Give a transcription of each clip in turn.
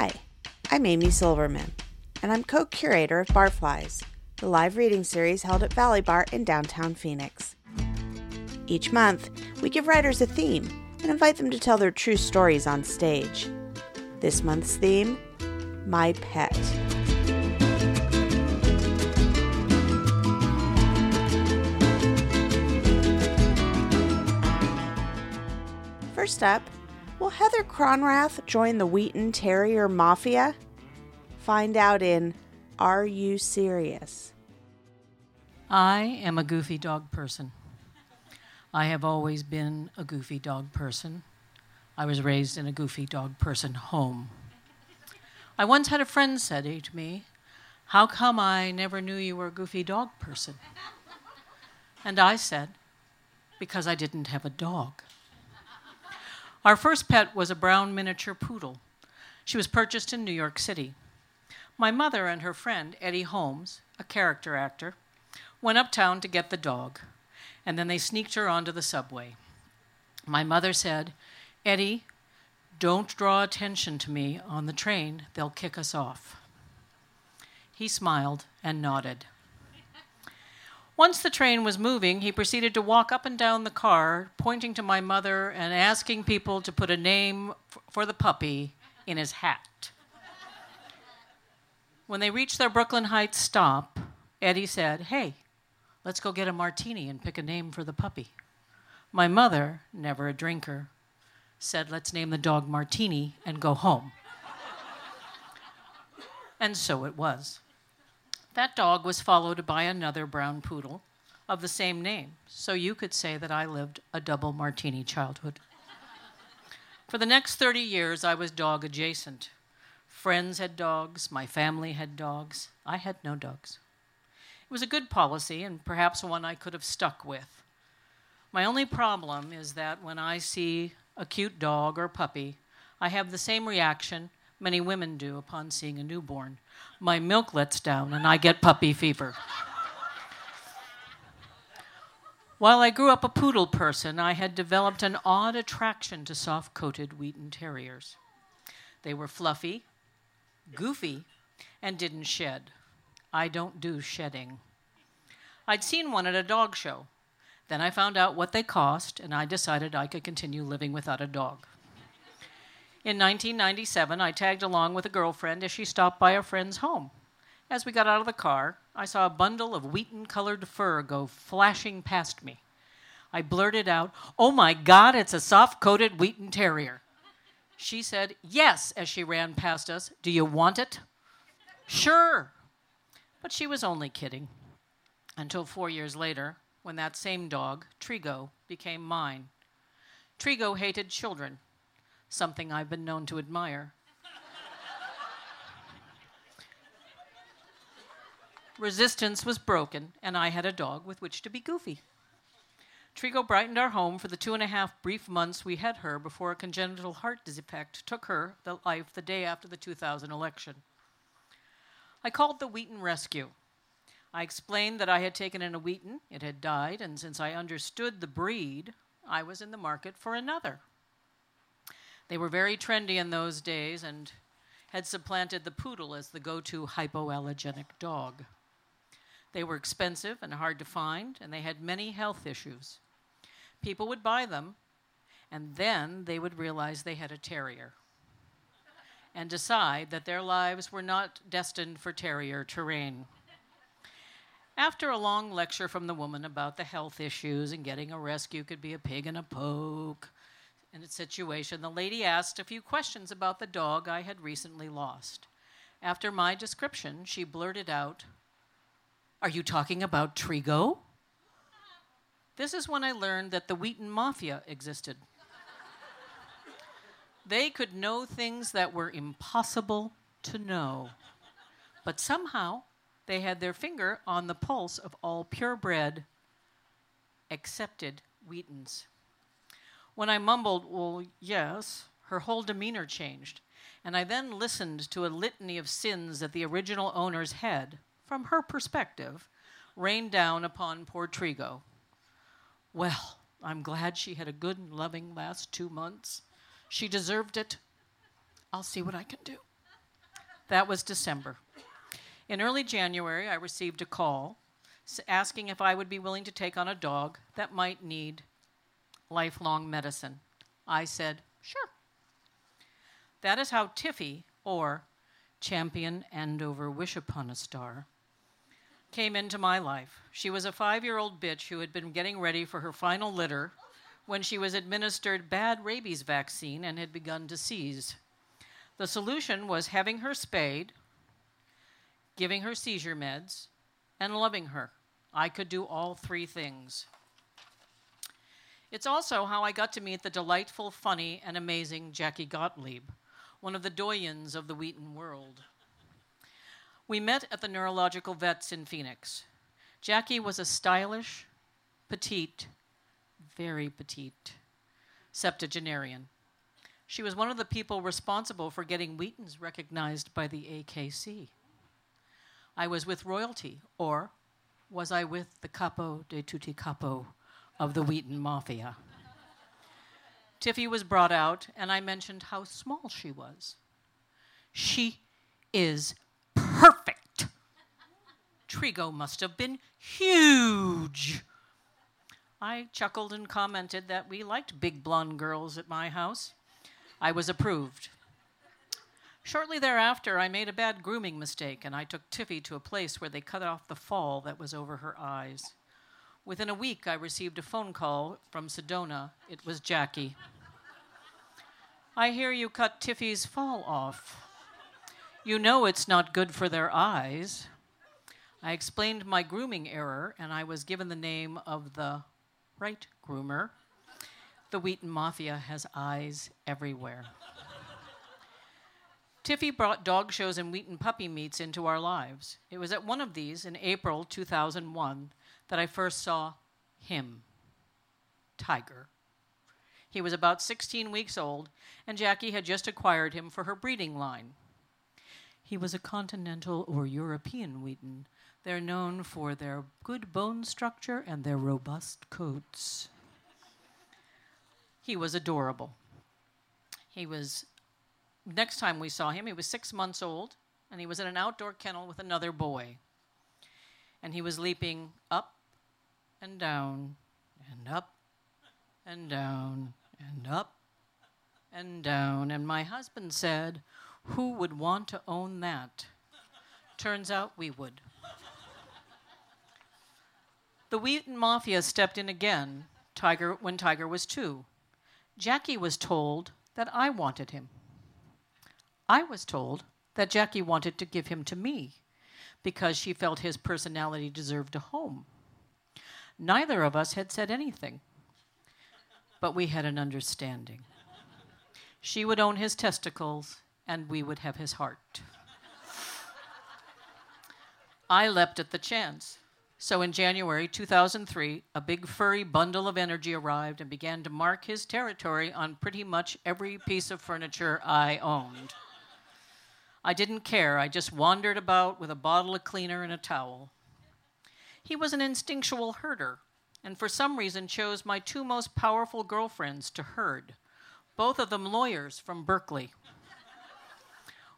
Hi, I'm Amy Silverman, and I'm co curator of Barflies, the live reading series held at Valley Bar in downtown Phoenix. Each month, we give writers a theme and invite them to tell their true stories on stage. This month's theme My Pet. First up, will Heather Cronrath join the Wheaten Terrier Mafia? Find out in Are You Serious? I am a goofy dog person. I have always been a goofy dog person. I was raised in a goofy dog person home. I once had a friend say to me, How come I never knew you were a goofy dog person? And I said, Because I didn't have a dog. Our first pet was a brown miniature poodle. She was purchased in New York City. My mother and her friend, Eddie Holmes, a character actor, went uptown to get the dog, and then they sneaked her onto the subway. My mother said, Eddie, don't draw attention to me on the train, they'll kick us off. He smiled and nodded. Once the train was moving, he proceeded to walk up and down the car, pointing to my mother and asking people to put a name for the puppy in his hat. When they reached their Brooklyn Heights stop, Eddie said, Hey, let's go get a martini and pick a name for the puppy. My mother, never a drinker, said, Let's name the dog Martini and go home. and so it was. That dog was followed by another brown poodle of the same name, so you could say that I lived a double martini childhood. For the next 30 years, I was dog adjacent. Friends had dogs, my family had dogs, I had no dogs. It was a good policy and perhaps one I could have stuck with. My only problem is that when I see a cute dog or puppy, I have the same reaction many women do upon seeing a newborn. My milk lets down and I get puppy fever. While I grew up a poodle person, I had developed an odd attraction to soft coated Wheaten Terriers. They were fluffy, goofy, and didn't shed. I don't do shedding. I'd seen one at a dog show. Then I found out what they cost, and I decided I could continue living without a dog. In 1997, I tagged along with a girlfriend as she stopped by a friend's home. As we got out of the car, I saw a bundle of wheaten colored fur go flashing past me. I blurted out, Oh my God, it's a soft coated Wheaten Terrier. She said, Yes, as she ran past us. Do you want it? Sure. But she was only kidding. Until four years later, when that same dog, Trigo, became mine. Trigo hated children something I've been known to admire. Resistance was broken, and I had a dog with which to be goofy. Trigo brightened our home for the two and a half brief months we had her before a congenital heart defect took her the life the day after the 2000 election. I called the Wheaten Rescue. I explained that I had taken in a Wheaten, it had died, and since I understood the breed, I was in the market for another. They were very trendy in those days and had supplanted the poodle as the go to hypoallergenic dog. They were expensive and hard to find, and they had many health issues. People would buy them, and then they would realize they had a terrier and decide that their lives were not destined for terrier terrain. After a long lecture from the woman about the health issues and getting a rescue could be a pig in a poke, in a situation, the lady asked a few questions about the dog I had recently lost. After my description, she blurted out, Are you talking about Trigo? This is when I learned that the Wheaten Mafia existed. they could know things that were impossible to know. But somehow, they had their finger on the pulse of all purebred, accepted Wheatens. When I mumbled, Well, yes, her whole demeanor changed. And I then listened to a litany of sins that the original owners had, from her perspective, rained down upon poor Trigo. Well, I'm glad she had a good and loving last two months. She deserved it. I'll see what I can do. That was December. In early January, I received a call asking if I would be willing to take on a dog that might need lifelong medicine. I said, sure. That is how Tiffy, or Champion Andover Wish Upon a Star, came into my life. She was a five year old bitch who had been getting ready for her final litter when she was administered bad rabies vaccine and had begun to seize. The solution was having her spayed, giving her seizure meds, and loving her. I could do all three things. It's also how I got to meet the delightful, funny, and amazing Jackie Gottlieb, one of the doyens of the Wheaten world. We met at the neurological vets in Phoenix. Jackie was a stylish, petite, very petite septuagenarian. She was one of the people responsible for getting Wheatens recognized by the AKC. I was with royalty, or was I with the capo de tutti capo of the Wheaten Mafia? Tiffy was brought out, and I mentioned how small she was. She is perfect. Trigo must have been huge. I chuckled and commented that we liked big blonde girls at my house. I was approved. Shortly thereafter, I made a bad grooming mistake and I took Tiffy to a place where they cut off the fall that was over her eyes. Within a week, I received a phone call from Sedona. It was Jackie. I hear you cut Tiffy's fall off. You know it's not good for their eyes. I explained my grooming error, and I was given the name of the right groomer. The Wheaten Mafia has eyes everywhere. Tiffy brought dog shows and Wheaten puppy meets into our lives. It was at one of these in April 2001 that I first saw him, Tiger. He was about 16 weeks old, and Jackie had just acquired him for her breeding line. He was a continental or European Wheaten. They're known for their good bone structure and their robust coats. He was adorable. He was, next time we saw him, he was six months old, and he was in an outdoor kennel with another boy. And he was leaping up and down and up and down and up and down. And my husband said, who would want to own that? Turns out we would. The Wheaten Mafia stepped in again Tiger, when Tiger was two. Jackie was told that I wanted him. I was told that Jackie wanted to give him to me because she felt his personality deserved a home. Neither of us had said anything, but we had an understanding. She would own his testicles, and we would have his heart. I leapt at the chance. So in January 2003, a big furry bundle of energy arrived and began to mark his territory on pretty much every piece of furniture I owned. I didn't care, I just wandered about with a bottle of cleaner and a towel. He was an instinctual herder, and for some reason chose my two most powerful girlfriends to herd, both of them lawyers from Berkeley.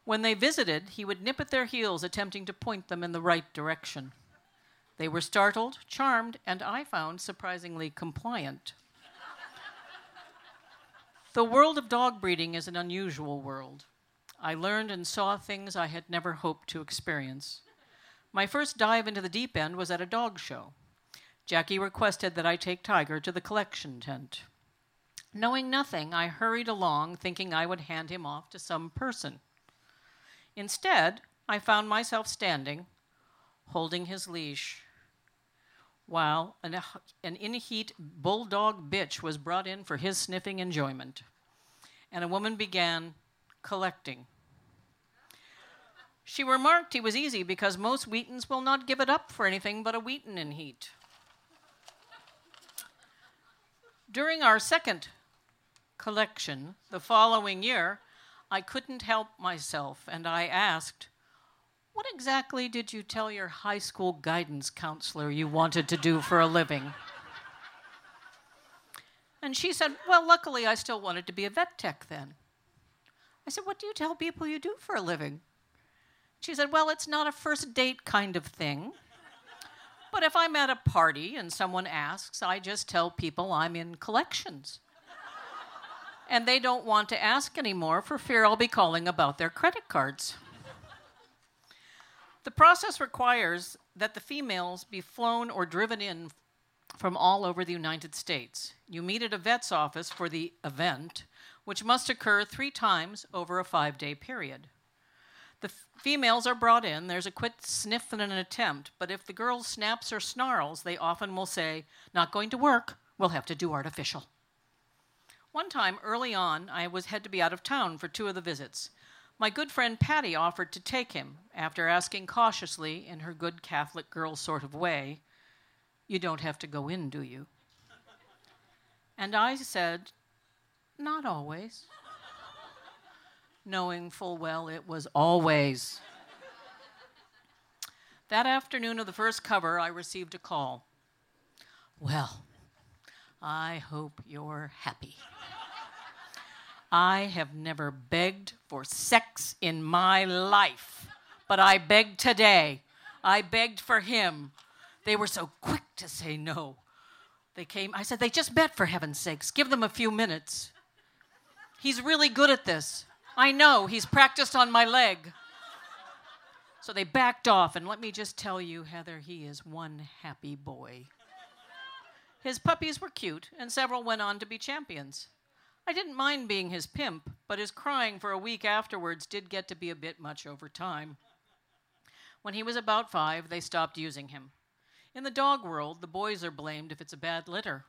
When they visited, he would nip at their heels, attempting to point them in the right direction. They were startled, charmed, and I found surprisingly compliant. the world of dog breeding is an unusual world. I learned and saw things I had never hoped to experience. My first dive into the deep end was at a dog show. Jackie requested that I take Tiger to the collection tent. Knowing nothing, I hurried along, thinking I would hand him off to some person. Instead, I found myself standing, holding his leash, while an, an in heat bulldog bitch was brought in for his sniffing enjoyment. And a woman began collecting. She remarked he was easy because most Wheatens will not give it up for anything but a Wheaten in heat. During our second collection the following year, I couldn't help myself, and I asked, What exactly did you tell your high school guidance counselor you wanted to do for a living? And she said, Well, luckily, I still wanted to be a vet tech then. I said, What do you tell people you do for a living? She said, Well, it's not a first date kind of thing. But if I'm at a party and someone asks, I just tell people I'm in collections. and they don't want to ask anymore for fear I'll be calling about their credit cards. The process requires that the females be flown or driven in from all over the United States. You meet at a vet's office for the event, which must occur three times over a five day period. The females are brought in, there's a quick sniff and an attempt, but if the girl snaps or snarls, they often will say, Not going to work, we'll have to do artificial. One time early on, I was had to be out of town for two of the visits. My good friend Patty offered to take him after asking cautiously, in her good Catholic girl sort of way, You don't have to go in, do you? And I said, Not always. Knowing full well it was always. That afternoon of the first cover, I received a call. Well, I hope you're happy. I have never begged for sex in my life, but I begged today. I begged for him. They were so quick to say no. They came, I said, they just met for heaven's sakes. Give them a few minutes. He's really good at this. I know, he's practiced on my leg. So they backed off, and let me just tell you, Heather, he is one happy boy. His puppies were cute, and several went on to be champions. I didn't mind being his pimp, but his crying for a week afterwards did get to be a bit much over time. When he was about five, they stopped using him. In the dog world, the boys are blamed if it's a bad litter,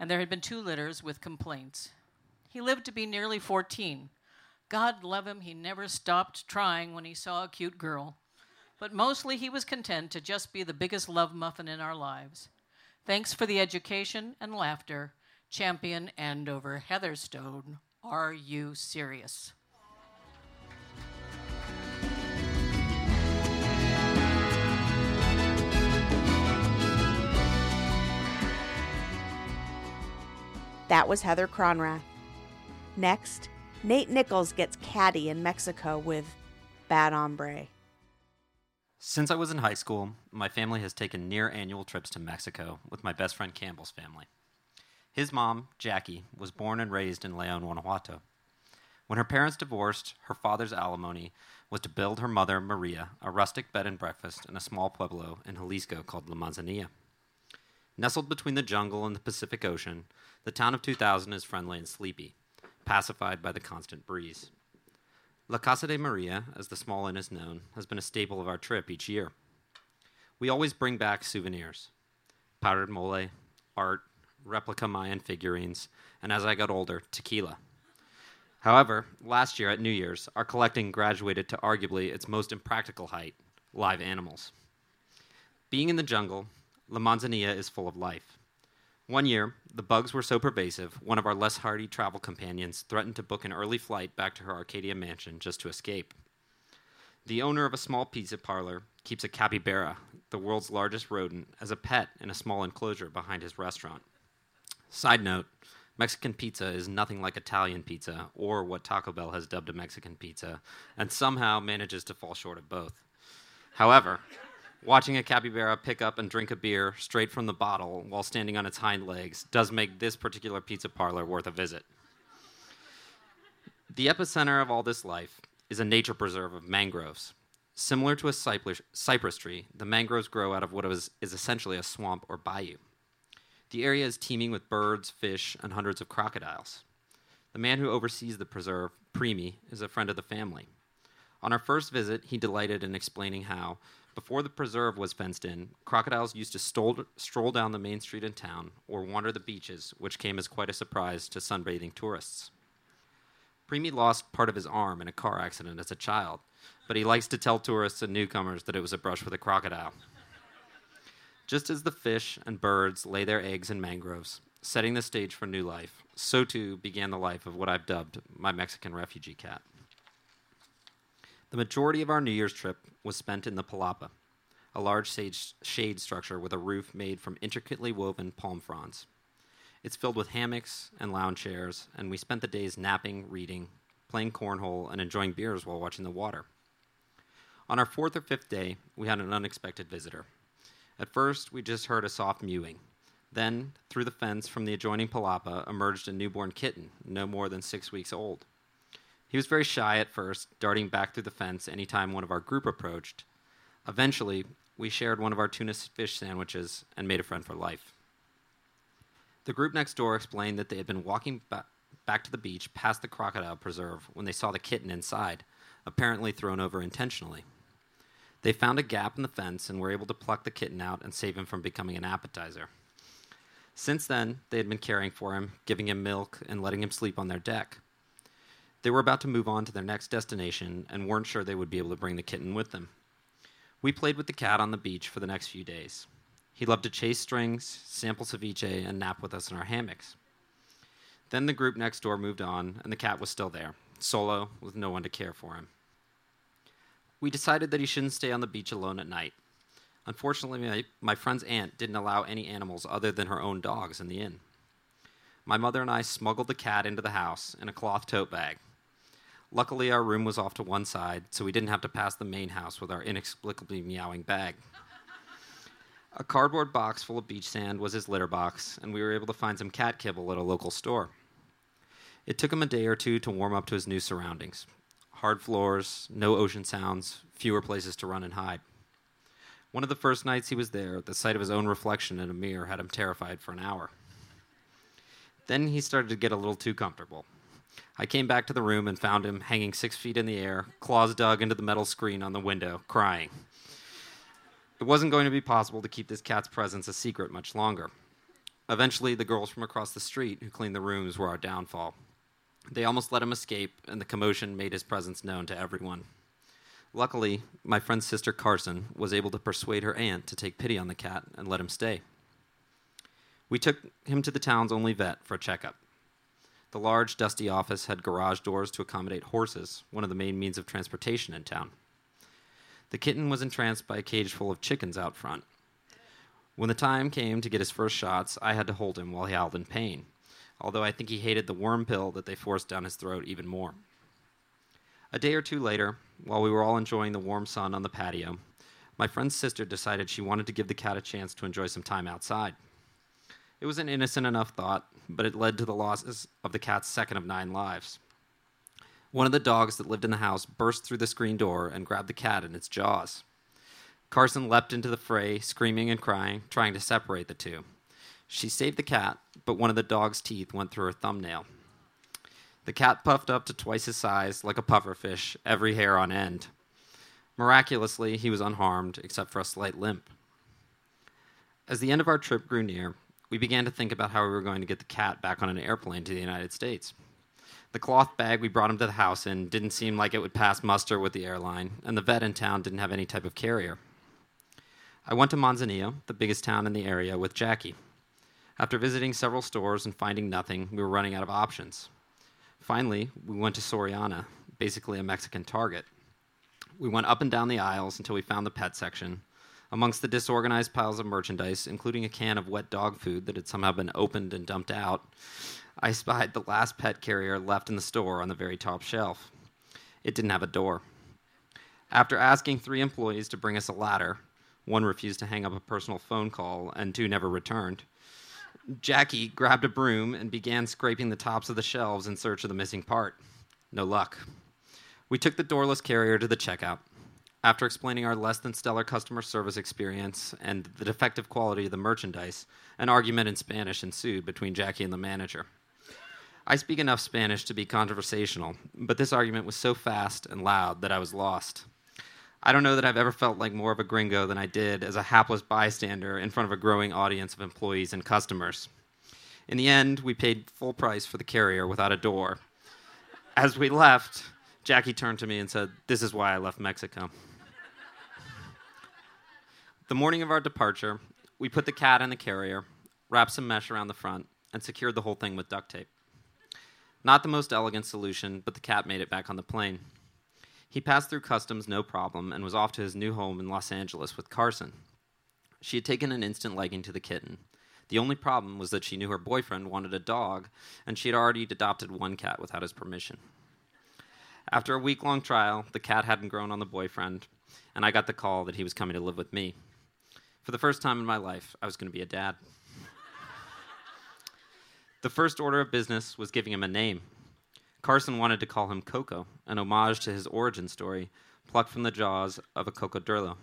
and there had been two litters with complaints. He lived to be nearly 14. God love him, he never stopped trying when he saw a cute girl. But mostly he was content to just be the biggest love muffin in our lives. Thanks for the education and laughter champion Andover Heatherstone. Are you serious? That was Heather Cronrath. Next, Nate Nichols gets caddy in Mexico with Bad Hombre. Since I was in high school, my family has taken near annual trips to Mexico with my best friend Campbell's family. His mom, Jackie, was born and raised in Leon, Guanajuato. When her parents divorced, her father's alimony was to build her mother, Maria, a rustic bed and breakfast in a small pueblo in Jalisco called La Manzanilla. Nestled between the jungle and the Pacific Ocean, the town of 2000 is friendly and sleepy, pacified by the constant breeze. La Casa de Maria, as the small inn is known, has been a staple of our trip each year. We always bring back souvenirs powdered mole, art, replica Mayan figurines, and as I got older, tequila. However, last year at New Year's, our collecting graduated to arguably its most impractical height live animals. Being in the jungle, La Manzanilla is full of life. One year, the bugs were so pervasive, one of our less hardy travel companions threatened to book an early flight back to her Arcadia mansion just to escape. The owner of a small pizza parlor keeps a capybara, the world's largest rodent, as a pet in a small enclosure behind his restaurant. Side note Mexican pizza is nothing like Italian pizza or what Taco Bell has dubbed a Mexican pizza, and somehow manages to fall short of both. However, watching a capybara pick up and drink a beer straight from the bottle while standing on its hind legs does make this particular pizza parlor worth a visit. The epicenter of all this life is a nature preserve of mangroves. Similar to a cypress, tree, the mangroves grow out of what is, is essentially a swamp or bayou. The area is teeming with birds, fish, and hundreds of crocodiles. The man who oversees the preserve, Primi, is a friend of the family. On our first visit, he delighted in explaining how, before the preserve was fenced in, crocodiles used to stroll down the main street in town or wander the beaches, which came as quite a surprise to sunbathing tourists. Primi lost part of his arm in a car accident as a child, but he likes to tell tourists and newcomers that it was a brush with a crocodile. Just as the fish and birds lay their eggs in mangroves, setting the stage for new life, so too began the life of what I've dubbed my Mexican refugee cat. The majority of our New Year's trip was spent in the Palapa, a large shade structure with a roof made from intricately woven palm fronds. It's filled with hammocks and lounge chairs, and we spent the days napping, reading, playing cornhole, and enjoying beers while watching the water. On our fourth or fifth day, we had an unexpected visitor. At first, we just heard a soft mewing. Then, through the fence from the adjoining palapa, emerged a newborn kitten, no more than six weeks old. He was very shy at first, darting back through the fence any time one of our group approached. Eventually, we shared one of our tuna fish sandwiches and made a friend for life. The group next door explained that they had been walking ba- back to the beach past the crocodile preserve when they saw the kitten inside, apparently thrown over intentionally. They found a gap in the fence and were able to pluck the kitten out and save him from becoming an appetizer. Since then, they had been caring for him, giving him milk, and letting him sleep on their deck. They were about to move on to their next destination and weren't sure they would be able to bring the kitten with them. We played with the cat on the beach for the next few days. He loved to chase strings, sample ceviche, and nap with us in our hammocks. Then the group next door moved on, and the cat was still there, solo, with no one to care for him. We decided that he shouldn't stay on the beach alone at night. Unfortunately, my, my friend's aunt didn't allow any animals other than her own dogs in the inn. My mother and I smuggled the cat into the house in a cloth tote bag. Luckily, our room was off to one side, so we didn't have to pass the main house with our inexplicably meowing bag. A cardboard box full of beach sand was his litter box, and we were able to find some cat kibble at a local store. It took him a day or two to warm up to his new surroundings hard floors, no ocean sounds, fewer places to run and hide. One of the first nights he was there, the sight of his own reflection in a mirror had him terrified for an hour. Then he started to get a little too comfortable. I came back to the room and found him hanging six feet in the air, claws dug into the metal screen on the window, crying. It wasn't going to be possible to keep this cat's presence a secret much longer. Eventually, the girls from across the street who cleaned the rooms were our downfall. They almost let him escape, and the commotion made his presence known to everyone. Luckily, my friend's sister Carson was able to persuade her aunt to take pity on the cat and let him stay. We took him to the town's only vet for a checkup. The large, dusty office had garage doors to accommodate horses, one of the main means of transportation in town. The kitten was entranced by a cage full of chickens out front. When the time came to get his first shots, I had to hold him while he howled in pain, although I think he hated the worm pill that they forced down his throat even more. A day or two later, while we were all enjoying the warm sun on the patio, my friend's sister decided she wanted to give the cat a chance to enjoy some time outside. It was an innocent enough thought, but it led to the losses of the cat's second of nine lives. One of the dogs that lived in the house burst through the screen door and grabbed the cat in its jaws. Carson leapt into the fray, screaming and crying, trying to separate the two. She saved the cat, but one of the dog's teeth went through her thumbnail. The cat puffed up to twice his size, like a pufferfish, every hair on end. Miraculously, he was unharmed, except for a slight limp. As the end of our trip grew near, we began to think about how we were going to get the cat back on an airplane to the United States. The cloth bag we brought him to the house in didn't seem like it would pass muster with the airline, and the vet in town didn't have any type of carrier. I went to Manzanillo, the biggest town in the area, with Jackie. After visiting several stores and finding nothing, we were running out of options. Finally, we went to Soriana, basically a Mexican Target. We went up and down the aisles until we found the pet section. Amongst the disorganized piles of merchandise, including a can of wet dog food that had somehow been opened and dumped out, I spied the last pet carrier left in the store on the very top shelf. It didn't have a door. After asking three employees to bring us a ladder, one refused to hang up a personal phone call, and two never returned. Jackie grabbed a broom and began scraping the tops of the shelves in search of the missing part. No luck. We took the doorless carrier to the checkout. After explaining our less than stellar customer service experience and the defective quality of the merchandise, an argument in Spanish ensued between Jackie and the manager. I speak enough Spanish to be conversational, but this argument was so fast and loud that I was lost. I don't know that I've ever felt like more of a gringo than I did as a hapless bystander in front of a growing audience of employees and customers. In the end, we paid full price for the carrier without a door. As we left, Jackie turned to me and said, This is why I left Mexico. The morning of our departure, we put the cat in the carrier, wrapped some mesh around the front, and secured the whole thing with duct tape. Not the most elegant solution, but the cat made it back on the plane. He passed through customs no problem and was off to his new home in Los Angeles with Carson. She had taken an instant liking to the kitten. The only problem was that she knew her boyfriend wanted a dog, and she had already adopted one cat without his permission. After a week long trial, the cat hadn't grown on the boyfriend, and I got the call that he was coming to live with me. For the first time in my life, I was going to be a dad. the first order of business was giving him a name. Carson wanted to call him Coco, an homage to his origin story, plucked from the jaws of a cocodrilo.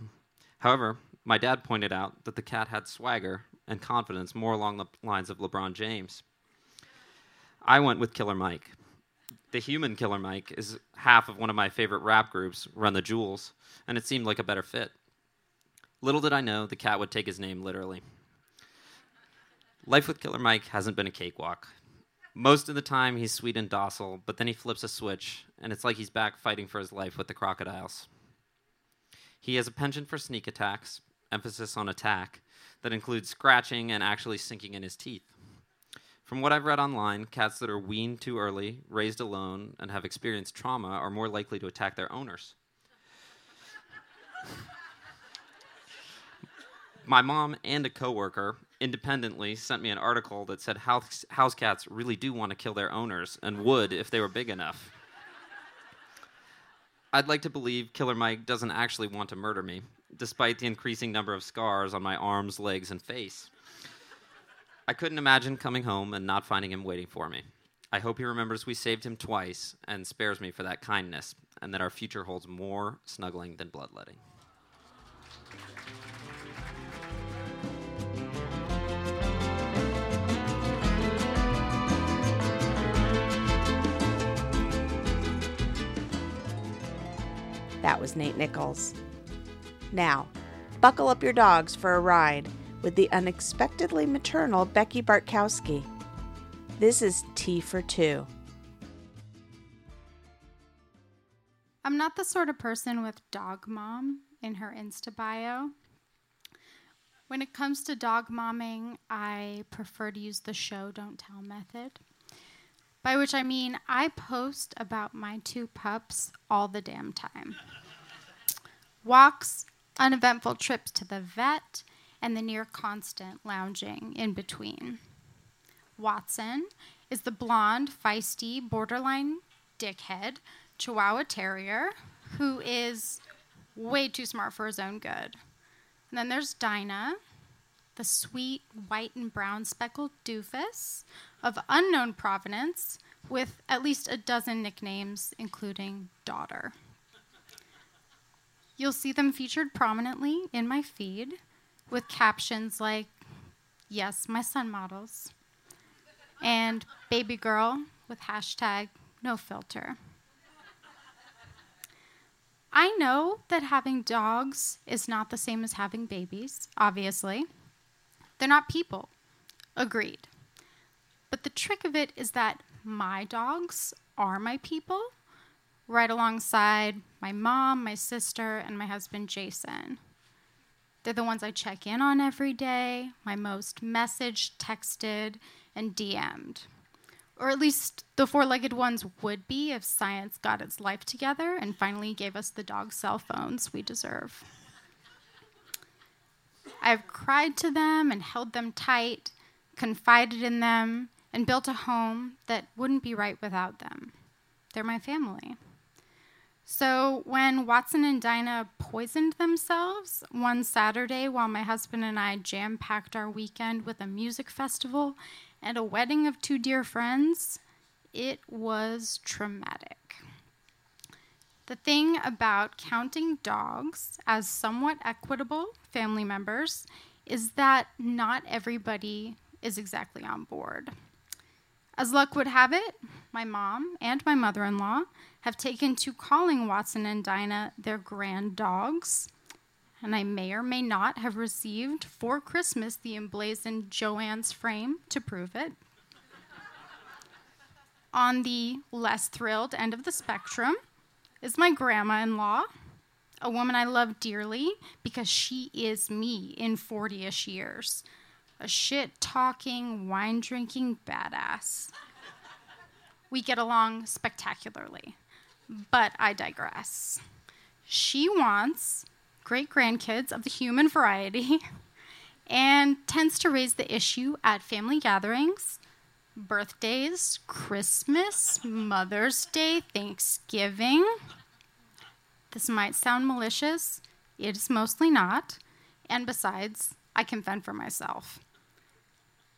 However, my dad pointed out that the cat had swagger and confidence more along the lines of LeBron James. I went with Killer Mike. The human Killer Mike is half of one of my favorite rap groups, Run the Jewels, and it seemed like a better fit. Little did I know the cat would take his name literally. Life with Killer Mike hasn't been a cakewalk. Most of the time, he's sweet and docile, but then he flips a switch, and it's like he's back fighting for his life with the crocodiles. He has a penchant for sneak attacks, emphasis on attack, that includes scratching and actually sinking in his teeth. From what I've read online, cats that are weaned too early, raised alone, and have experienced trauma are more likely to attack their owners. My mom and a coworker independently sent me an article that said house, house cats really do want to kill their owners and would if they were big enough. I'd like to believe Killer Mike doesn't actually want to murder me, despite the increasing number of scars on my arms, legs, and face. I couldn't imagine coming home and not finding him waiting for me. I hope he remembers we saved him twice and spares me for that kindness, and that our future holds more snuggling than bloodletting. That was Nate Nichols. Now, buckle up your dogs for a ride with the unexpectedly maternal Becky Bartkowski. This is Tea for Two. I'm not the sort of person with dog mom in her Insta bio. When it comes to dog momming, I prefer to use the show don't tell method. By which I mean I post about my two pups all the damn time. Walks, uneventful trips to the vet, and the near constant lounging in between. Watson is the blonde, feisty, borderline dickhead Chihuahua Terrier who is way too smart for his own good. And then there's Dinah, the sweet white and brown speckled doofus of unknown provenance with at least a dozen nicknames, including Daughter. You'll see them featured prominently in my feed with captions like, Yes, my son models, and Baby Girl with hashtag no filter. I know that having dogs is not the same as having babies, obviously. They're not people. Agreed. But the trick of it is that my dogs are my people, right alongside my mom, my sister, and my husband, Jason. They're the ones I check in on every day, my most messaged, texted, and DM'd. Or at least the four legged ones would be if science got its life together and finally gave us the dog cell phones we deserve. I've cried to them and held them tight, confided in them, and built a home that wouldn't be right without them. They're my family. So when Watson and Dinah poisoned themselves one Saturday while my husband and I jam packed our weekend with a music festival and a wedding of two dear friends, it was traumatic. The thing about counting dogs as somewhat equitable family members is that not everybody is exactly on board. As luck would have it, my mom and my mother in law have taken to calling Watson and Dinah their grand dogs. And I may or may not have received for Christmas the emblazoned Joanne's frame to prove it. On the less thrilled end of the spectrum is my grandma in law, a woman I love dearly because she is me in 40 ish years a shit talking, wine drinking badass. We get along spectacularly. But I digress. She wants great grandkids of the human variety and tends to raise the issue at family gatherings, birthdays, Christmas, Mother's Day, Thanksgiving. This might sound malicious, it is mostly not, and besides, I can fend for myself.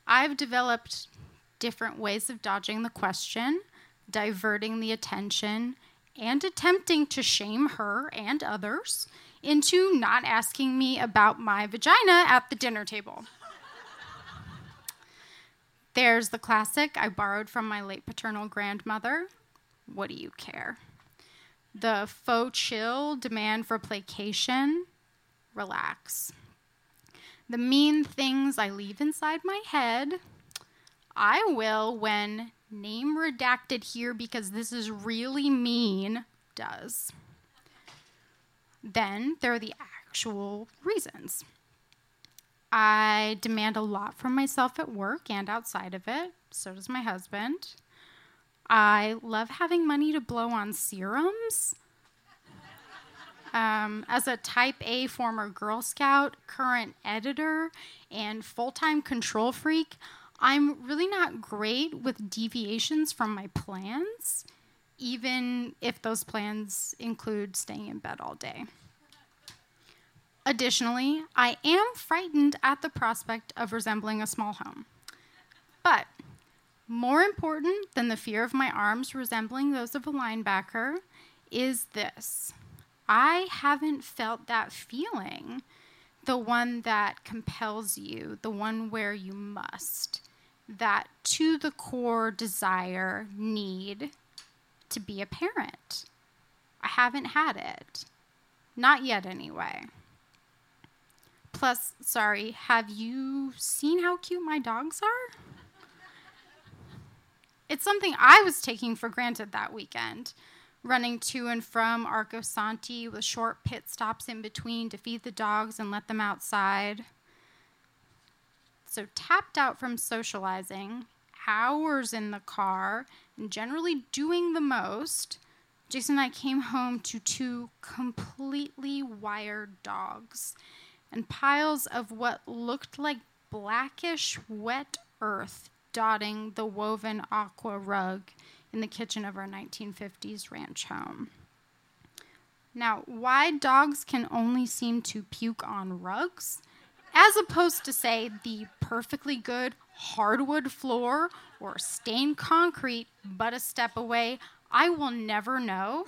I've developed different ways of dodging the question, diverting the attention, and attempting to shame her and others into not asking me about my vagina at the dinner table. There's the classic I borrowed from my late paternal grandmother. What do you care? The faux chill demand for placation. Relax. The mean things I leave inside my head. I will when name redacted here because this is really mean does. Then there are the actual reasons. I demand a lot from myself at work and outside of it. So does my husband. I love having money to blow on serums. Um, as a type A former Girl Scout, current editor, and full time control freak, I'm really not great with deviations from my plans, even if those plans include staying in bed all day. Additionally, I am frightened at the prospect of resembling a small home. But more important than the fear of my arms resembling those of a linebacker is this I haven't felt that feeling, the one that compels you, the one where you must, that to the core desire, need to be a parent. I haven't had it. Not yet, anyway. Plus, sorry, have you seen how cute my dogs are? It's something I was taking for granted that weekend, running to and from Arcosanti with short pit stops in between to feed the dogs and let them outside. So, tapped out from socializing, hours in the car, and generally doing the most, Jason and I came home to two completely wired dogs and piles of what looked like blackish, wet earth dotting the woven aqua rug in the kitchen of our 1950s ranch home. Now, why dogs can only seem to puke on rugs, as opposed to, say, the perfectly good hardwood floor or stained concrete but a step away, I will never know.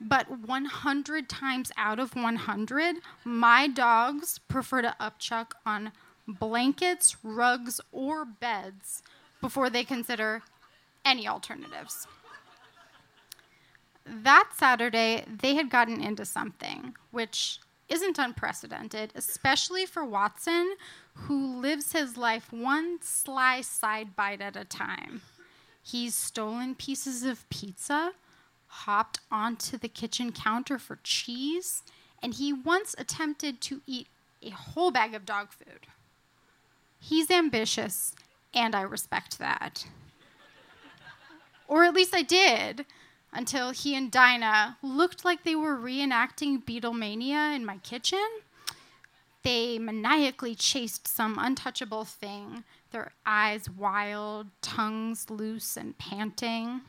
But 100 times out of 100, my dogs prefer to upchuck on blankets, rugs, or beds before they consider any alternatives. That Saturday, they had gotten into something, which isn't unprecedented, especially for Watson, who lives his life one sly side bite at a time. He's stolen pieces of pizza hopped onto the kitchen counter for cheese, and he once attempted to eat a whole bag of dog food. He's ambitious, and I respect that. or at least I did, until he and Dinah looked like they were reenacting Beatlemania in my kitchen. They maniacally chased some untouchable thing, their eyes wild, tongues loose and panting.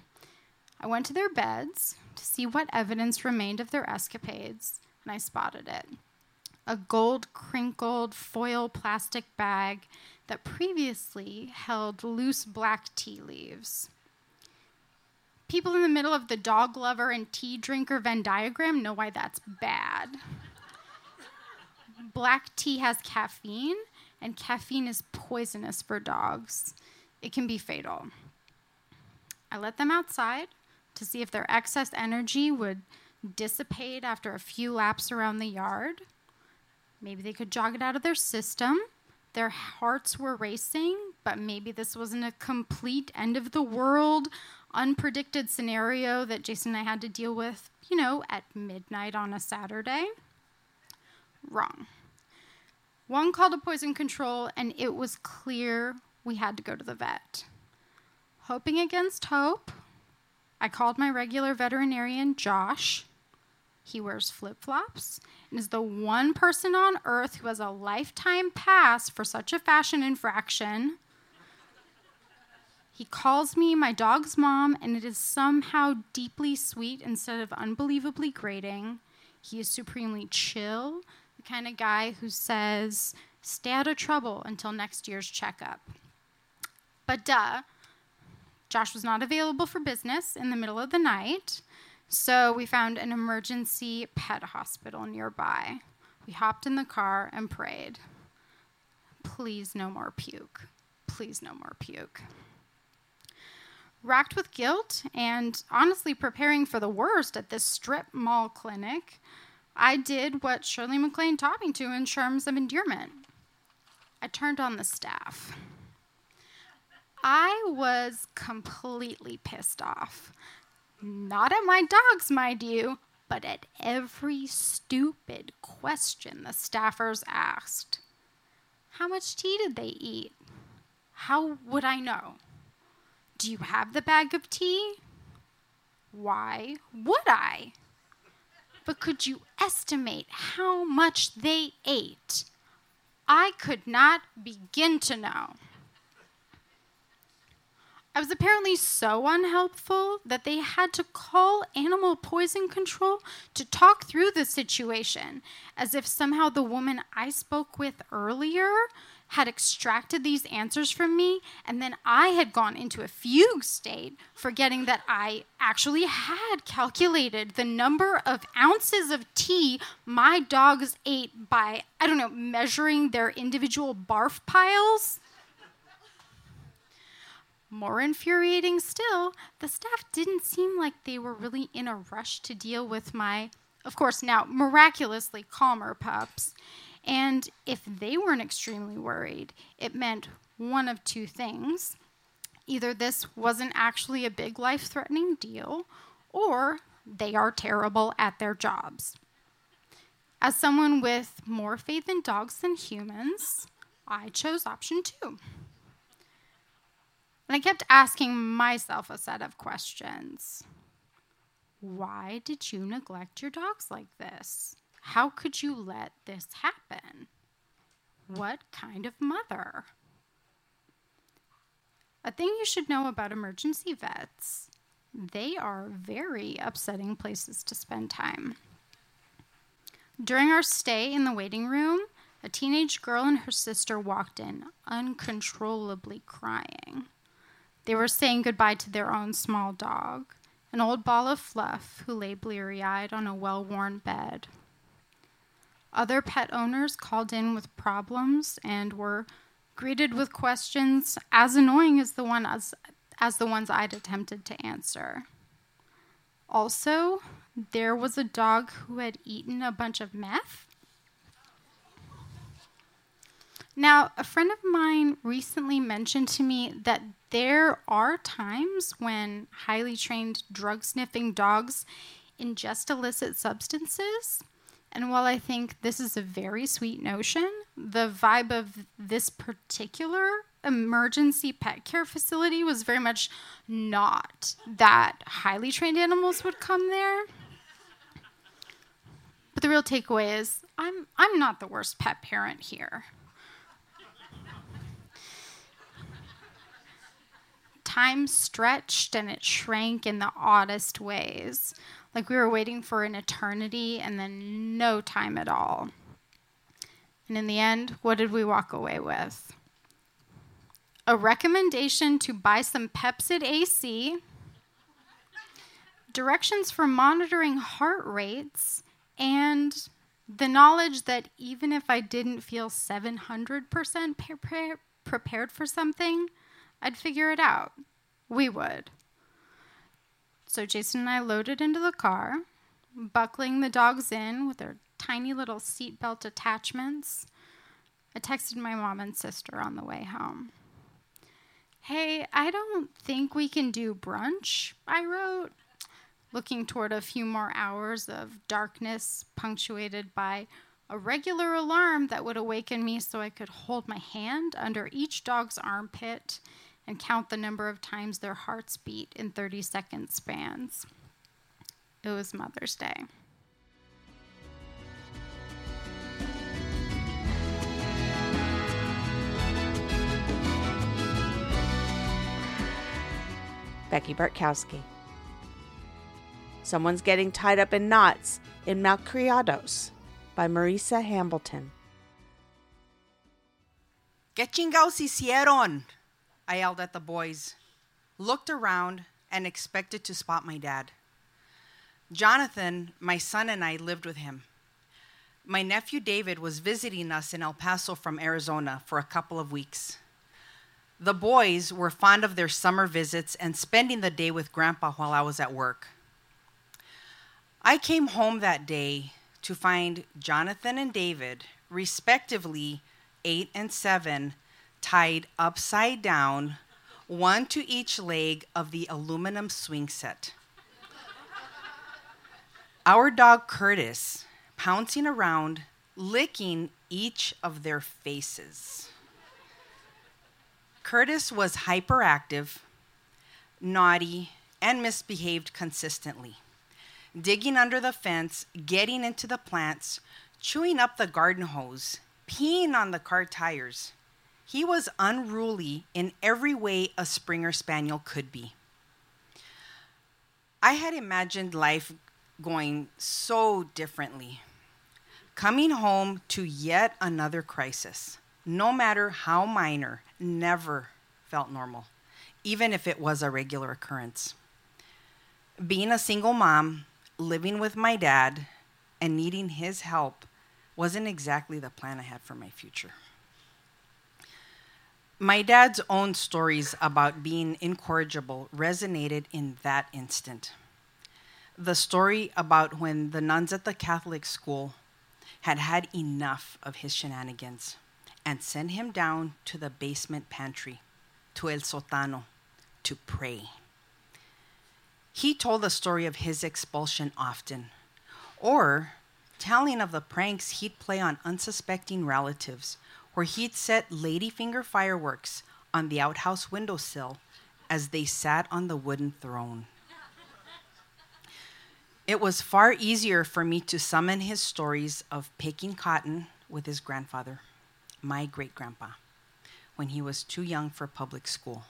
I went to their beds to see what evidence remained of their escapades, and I spotted it a gold crinkled foil plastic bag that previously held loose black tea leaves. People in the middle of the dog lover and tea drinker Venn diagram know why that's bad. black tea has caffeine, and caffeine is poisonous for dogs. It can be fatal. I let them outside to see if their excess energy would dissipate after a few laps around the yard. Maybe they could jog it out of their system. Their hearts were racing, but maybe this wasn't a complete end of the world, unpredicted scenario that Jason and I had to deal with, you know, at midnight on a Saturday. Wrong. One called a poison control, and it was clear we had to go to the vet. Hoping against hope, I called my regular veterinarian, Josh. He wears flip flops and is the one person on earth who has a lifetime pass for such a fashion infraction. He calls me my dog's mom, and it is somehow deeply sweet instead of unbelievably grating. He is supremely chill, the kind of guy who says, stay out of trouble until next year's checkup. But duh, Josh was not available for business in the middle of the night, so we found an emergency pet hospital nearby. We hopped in the car and prayed. Please, no more puke. Please, no more puke. Racked with guilt and honestly preparing for the worst at this strip mall clinic, I did what Shirley MacLaine taught me to in terms of endearment. I turned on the staff. I was completely pissed off. Not at my dogs, mind you, but at every stupid question the staffers asked. How much tea did they eat? How would I know? Do you have the bag of tea? Why would I? But could you estimate how much they ate? I could not begin to know. I was apparently so unhelpful that they had to call animal poison control to talk through the situation, as if somehow the woman I spoke with earlier had extracted these answers from me, and then I had gone into a fugue state, forgetting that I actually had calculated the number of ounces of tea my dogs ate by, I don't know, measuring their individual barf piles. More infuriating still, the staff didn't seem like they were really in a rush to deal with my, of course, now miraculously calmer pups. And if they weren't extremely worried, it meant one of two things. Either this wasn't actually a big life threatening deal, or they are terrible at their jobs. As someone with more faith in dogs than humans, I chose option two. And I kept asking myself a set of questions. Why did you neglect your dogs like this? How could you let this happen? What kind of mother? A thing you should know about emergency vets they are very upsetting places to spend time. During our stay in the waiting room, a teenage girl and her sister walked in, uncontrollably crying. They were saying goodbye to their own small dog, an old ball of fluff who lay bleary eyed on a well worn bed. Other pet owners called in with problems and were greeted with questions as annoying as the one as, as the ones I'd attempted to answer. Also, there was a dog who had eaten a bunch of meth Now, a friend of mine recently mentioned to me that there are times when highly trained drug sniffing dogs ingest illicit substances. And while I think this is a very sweet notion, the vibe of this particular emergency pet care facility was very much not that highly trained animals would come there. But the real takeaway is I'm I'm not the worst pet parent here. Time stretched and it shrank in the oddest ways. Like we were waiting for an eternity and then no time at all. And in the end, what did we walk away with? A recommendation to buy some Pepcid AC, directions for monitoring heart rates, and the knowledge that even if I didn't feel 700% prepared for something, I'd figure it out. We would. So Jason and I loaded into the car, buckling the dogs in with their tiny little seatbelt attachments. I texted my mom and sister on the way home. Hey, I don't think we can do brunch, I wrote, looking toward a few more hours of darkness punctuated by a regular alarm that would awaken me so I could hold my hand under each dog's armpit and count the number of times their hearts beat in 30 second spans. It was Mother's Day. Becky Bartkowski. Someone's getting tied up in knots in Malcriados by Marisa Hambleton. ¿Qué chingados hicieron? I yelled at the boys, looked around, and expected to spot my dad. Jonathan, my son, and I lived with him. My nephew David was visiting us in El Paso from Arizona for a couple of weeks. The boys were fond of their summer visits and spending the day with Grandpa while I was at work. I came home that day to find Jonathan and David, respectively eight and seven, tied upside down, one to each leg of the aluminum swing set. Our dog Curtis pouncing around, licking each of their faces. Curtis was hyperactive, naughty, and misbehaved consistently, digging under the fence, getting into the plants, chewing up the garden hose, peeing on the car tires. He was unruly in every way a Springer Spaniel could be. I had imagined life going so differently. Coming home to yet another crisis, no matter how minor, never felt normal, even if it was a regular occurrence. Being a single mom, living with my dad, and needing his help wasn't exactly the plan I had for my future. My dad's own stories about being incorrigible resonated in that instant. The story about when the nuns at the Catholic school had had enough of his shenanigans and sent him down to the basement pantry, to El Sotano, to pray. He told the story of his expulsion often, or telling of the pranks he'd play on unsuspecting relatives, where he'd set ladyfinger fireworks on the outhouse windowsill as they sat on the wooden throne. It was far easier for me to summon his stories of picking cotton with his grandfather, my great grandpa, when he was too young for public school.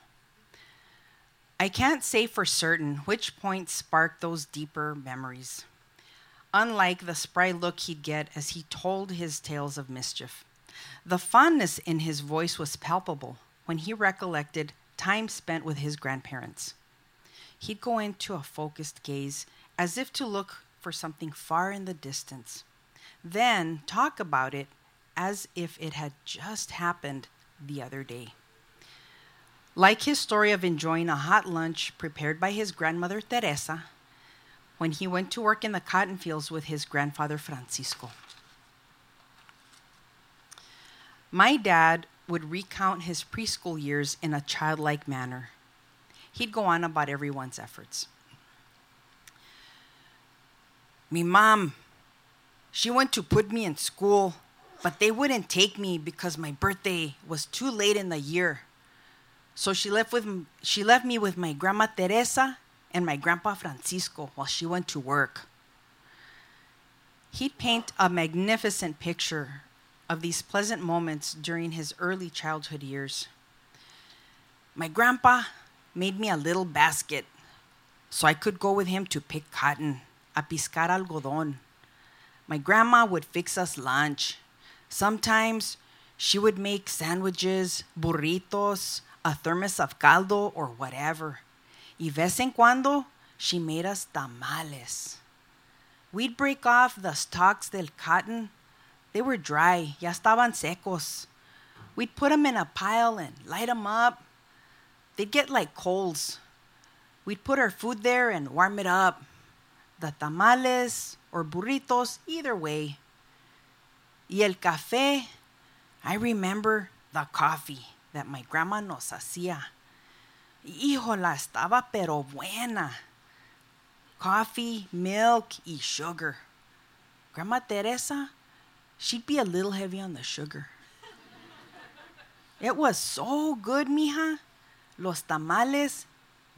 I can't say for certain which point sparked those deeper memories, unlike the spry look he'd get as he told his tales of mischief. The fondness in his voice was palpable when he recollected time spent with his grandparents. He'd go into a focused gaze as if to look for something far in the distance, then talk about it as if it had just happened the other day. Like his story of enjoying a hot lunch prepared by his grandmother Teresa when he went to work in the cotton fields with his grandfather Francisco. My dad would recount his preschool years in a childlike manner. He'd go on about everyone's efforts. Me mom, she went to put me in school, but they wouldn't take me because my birthday was too late in the year. So she left with she left me with my grandma Teresa and my grandpa Francisco while she went to work. He'd paint a magnificent picture of these pleasant moments during his early childhood years. My grandpa made me a little basket so I could go with him to pick cotton a piscar algodón. My grandma would fix us lunch. Sometimes she would make sandwiches, burritos, a thermos of caldo, or whatever. Y vez en cuando, she made us tamales. We'd break off the stalks del cotton. They were dry, ya estaban secos. We'd put them in a pile and light them up. They'd get like coals. We'd put our food there and warm it up the tamales or burritos, either way. Y el café, I remember the coffee that my grandma nos hacía. Híjola, estaba pero buena. Coffee, milk, y sugar. Grandma Teresa, she'd be a little heavy on the sugar. It was so good, mija. Los tamales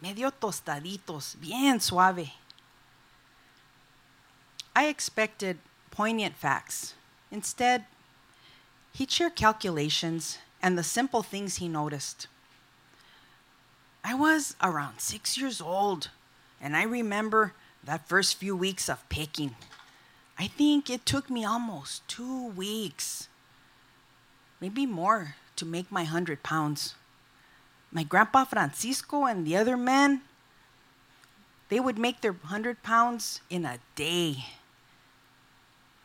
medio tostaditos, bien suave. I expected poignant facts. Instead, he'd share calculations and the simple things he noticed. I was around six years old, and I remember that first few weeks of picking. I think it took me almost two weeks, maybe more, to make my 100 pounds. My grandpa Francisco and the other men, they would make their 100 pounds in a day.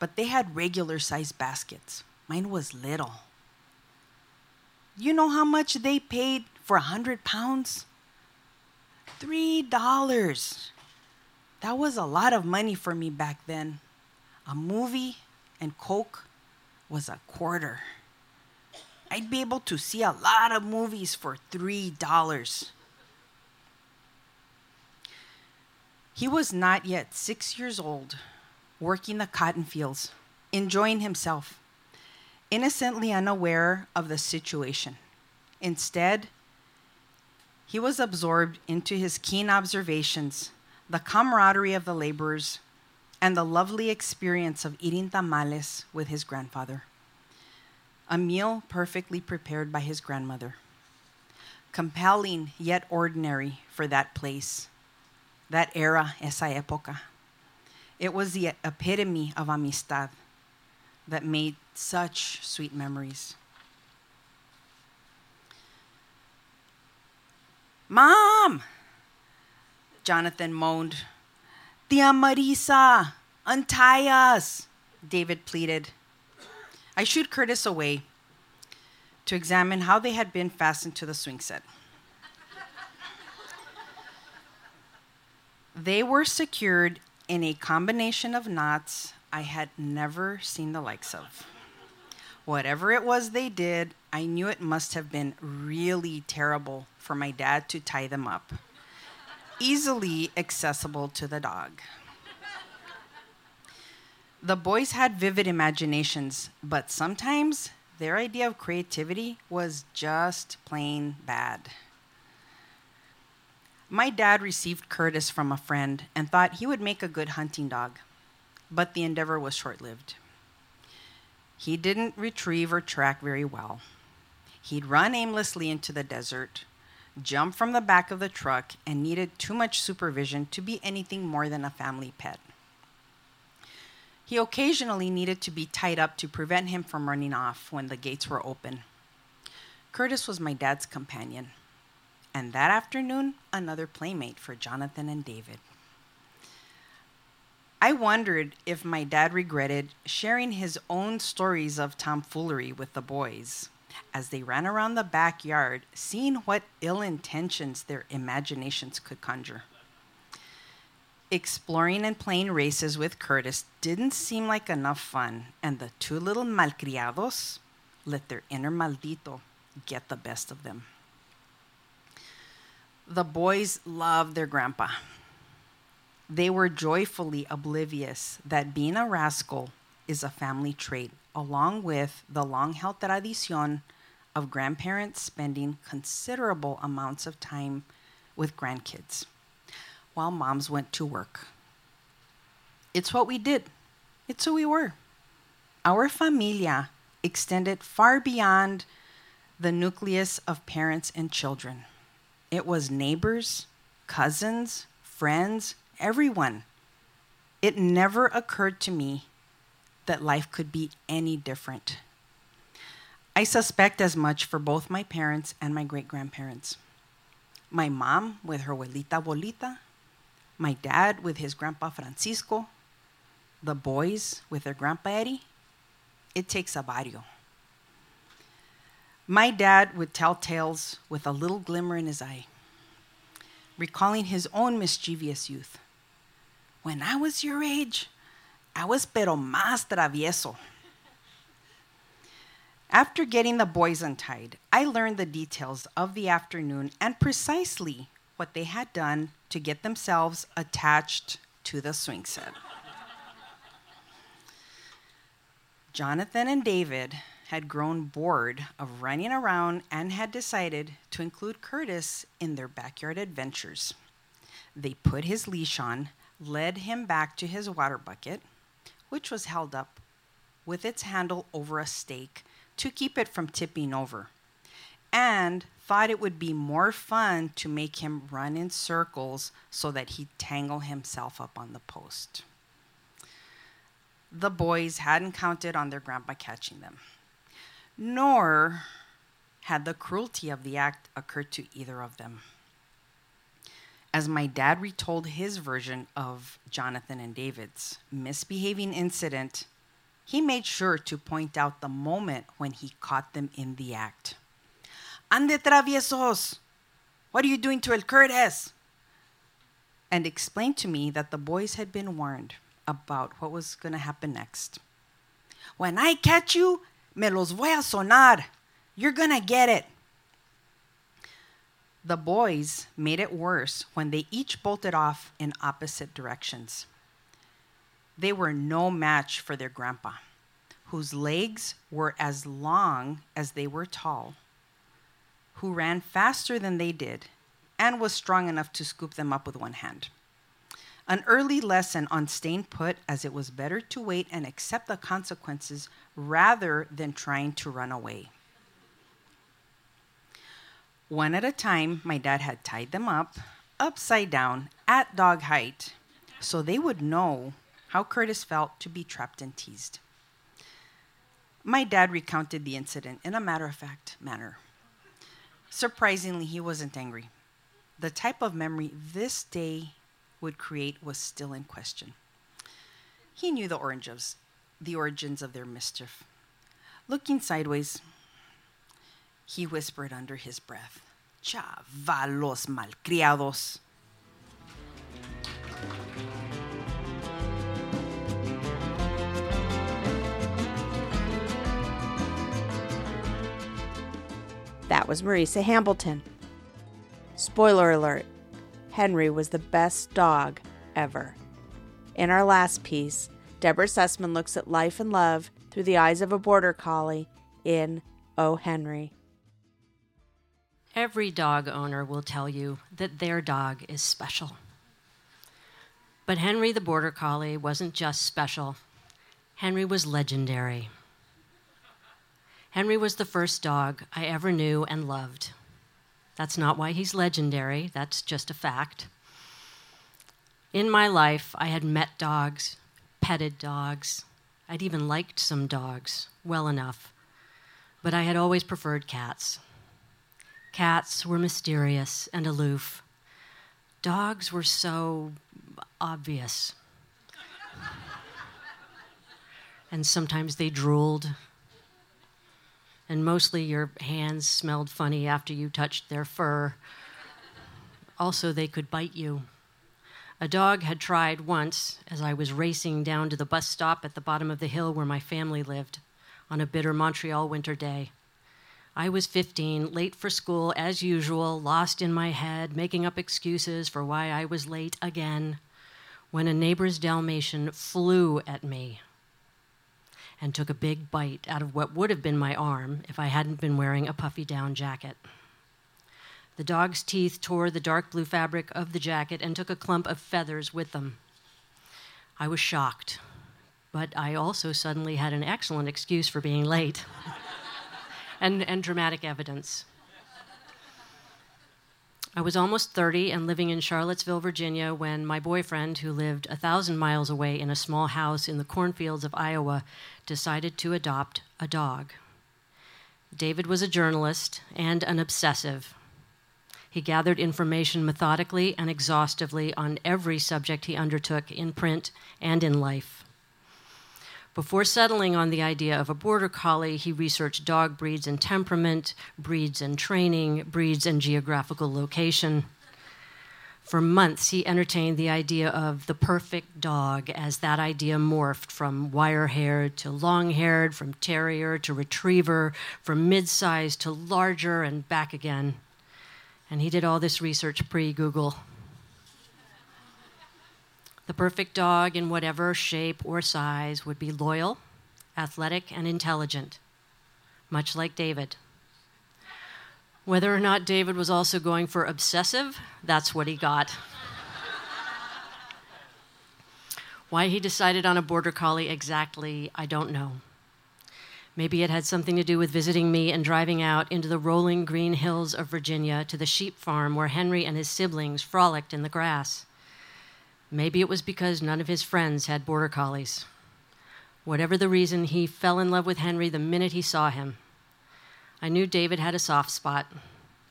But they had regular sized baskets. Mine was little. You know how much they paid for a 100 pounds? $3. That was a lot of money for me back then. A movie and Coke was a quarter. I'd be able to see a lot of movies for $3. He was not yet six years old, working the cotton fields, enjoying himself, innocently unaware of the situation. Instead, he was absorbed into his keen observations, the camaraderie of the laborers, and the lovely experience of eating tamales with his grandfather. A meal perfectly prepared by his grandmother. Compelling yet ordinary for that place, that era, esa época. It was the epitome of amistad that made such sweet memories. Mom! Jonathan moaned. Tia Marisa, untie us, David pleaded. I shooed Curtis away to examine how they had been fastened to the swing set. they were secured in a combination of knots I had never seen the likes of. Whatever it was they did, I knew it must have been really terrible for my dad to tie them up, easily accessible to the dog. The boys had vivid imaginations, but sometimes their idea of creativity was just plain bad. My dad received Curtis from a friend and thought he would make a good hunting dog, but the endeavor was short lived. He didn't retrieve or track very well. He'd run aimlessly into the desert, jump from the back of the truck, and needed too much supervision to be anything more than a family pet. He occasionally needed to be tied up to prevent him from running off when the gates were open. Curtis was my dad's companion, and that afternoon, another playmate for Jonathan and David. I wondered if my dad regretted sharing his own stories of tomfoolery with the boys as they ran around the backyard, seeing what ill intentions their imaginations could conjure. Exploring and playing races with Curtis didn't seem like enough fun, and the two little malcriados let their inner maldito get the best of them. The boys loved their grandpa they were joyfully oblivious that being a rascal is a family trait, along with the long held tradition of grandparents spending considerable amounts of time with grandkids while moms went to work. It's what we did, it's who we were. Our familia extended far beyond the nucleus of parents and children. It was neighbors, cousins, friends, everyone. It never occurred to me that life could be any different. I suspect as much for both my parents and my great grandparents. My mom with her abuelita Bolita, my dad with his grandpa Francisco, the boys with their grandpa Eddie. It takes a barrio. My dad would tell tales with a little glimmer in his eye, recalling his own mischievous youth. When I was your age, was pero más travieso. After getting the boys untied, I learned the details of the afternoon and precisely what they had done to get themselves attached to the swing set. Jonathan and David had grown bored of running around and had decided to include Curtis in their backyard adventures. They put his leash on, led him back to his water bucket, which was held up with its handle over a stake to keep it from tipping over, and thought it would be more fun to make him run in circles so that he'd tangle himself up on the post. the boys hadn't counted on their grandpa catching them, nor had the cruelty of the act occurred to either of them. As my dad retold his version of Jonathan and David's misbehaving incident, he made sure to point out the moment when he caught them in the act. Ande traviesos! What are you doing to El Curtis? And explained to me that the boys had been warned about what was going to happen next. When I catch you, me los voy a sonar. You're going to get it. The boys made it worse when they each bolted off in opposite directions. They were no match for their grandpa, whose legs were as long as they were tall, who ran faster than they did, and was strong enough to scoop them up with one hand. An early lesson on staying put, as it was better to wait and accept the consequences rather than trying to run away. One at a time, my dad had tied them up, upside down, at dog height, so they would know how Curtis felt to be trapped and teased. My dad recounted the incident in a matter of fact manner. Surprisingly, he wasn't angry. The type of memory this day would create was still in question. He knew the origins, the origins of their mischief. Looking sideways, he whispered under his breath, Chavalos malcriados. That was Marisa Hambleton. Spoiler alert Henry was the best dog ever. In our last piece, Deborah Sussman looks at life and love through the eyes of a border collie in O. Henry. Every dog owner will tell you that their dog is special. But Henry the Border Collie wasn't just special, Henry was legendary. Henry was the first dog I ever knew and loved. That's not why he's legendary, that's just a fact. In my life, I had met dogs, petted dogs, I'd even liked some dogs well enough, but I had always preferred cats. Cats were mysterious and aloof. Dogs were so obvious. and sometimes they drooled and mostly your hands smelled funny after you touched their fur. Also, they could bite you. A dog had tried once as I was racing down to the bus stop at the bottom of the hill where my family lived on a bitter Montreal winter day. I was 15, late for school as usual, lost in my head, making up excuses for why I was late again, when a neighbor's Dalmatian flew at me and took a big bite out of what would have been my arm if I hadn't been wearing a puffy down jacket. The dog's teeth tore the dark blue fabric of the jacket and took a clump of feathers with them. I was shocked, but I also suddenly had an excellent excuse for being late and, and dramatic evidence. I was almost 30 and living in Charlottesville, Virginia, when my boyfriend, who lived a thousand miles away in a small house in the cornfields of Iowa, decided to adopt a dog. David was a journalist and an obsessive. He gathered information methodically and exhaustively on every subject he undertook in print and in life. Before settling on the idea of a border collie, he researched dog breeds and temperament, breeds and training, breeds and geographical location. For months, he entertained the idea of the perfect dog as that idea morphed from wire haired to long haired, from terrier to retriever, from mid sized to larger and back again. And he did all this research pre Google. The perfect dog, in whatever shape or size, would be loyal, athletic, and intelligent, much like David. Whether or not David was also going for obsessive, that's what he got. Why he decided on a border collie exactly, I don't know. Maybe it had something to do with visiting me and driving out into the rolling green hills of Virginia to the sheep farm where Henry and his siblings frolicked in the grass. Maybe it was because none of his friends had border collies. Whatever the reason, he fell in love with Henry the minute he saw him. I knew David had a soft spot.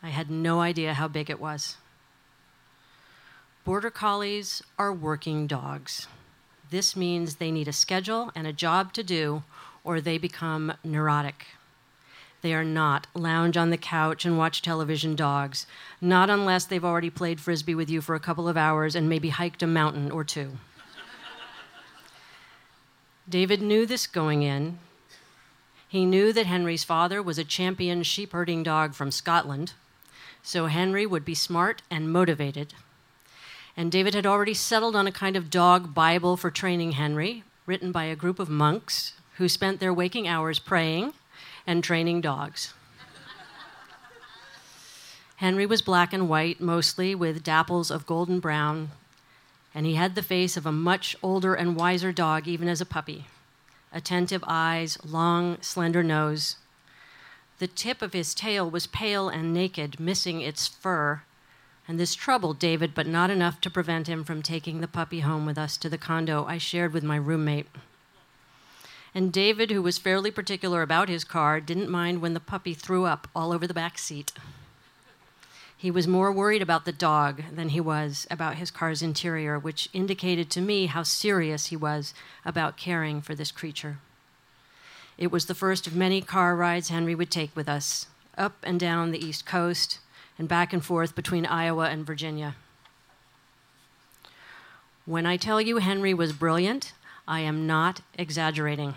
I had no idea how big it was. Border Collies are working dogs. This means they need a schedule and a job to do, or they become neurotic. They are not lounge on the couch and watch television dogs, not unless they've already played frisbee with you for a couple of hours and maybe hiked a mountain or two. David knew this going in. He knew that Henry's father was a champion sheep herding dog from Scotland, so Henry would be smart and motivated. And David had already settled on a kind of dog Bible for training Henry, written by a group of monks who spent their waking hours praying and training dogs. Henry was black and white, mostly with dapples of golden brown, and he had the face of a much older and wiser dog, even as a puppy. Attentive eyes, long, slender nose. The tip of his tail was pale and naked, missing its fur, and this troubled David, but not enough to prevent him from taking the puppy home with us to the condo I shared with my roommate. And David, who was fairly particular about his car, didn't mind when the puppy threw up all over the back seat. He was more worried about the dog than he was about his car's interior, which indicated to me how serious he was about caring for this creature. It was the first of many car rides Henry would take with us, up and down the East Coast and back and forth between Iowa and Virginia. When I tell you Henry was brilliant, I am not exaggerating.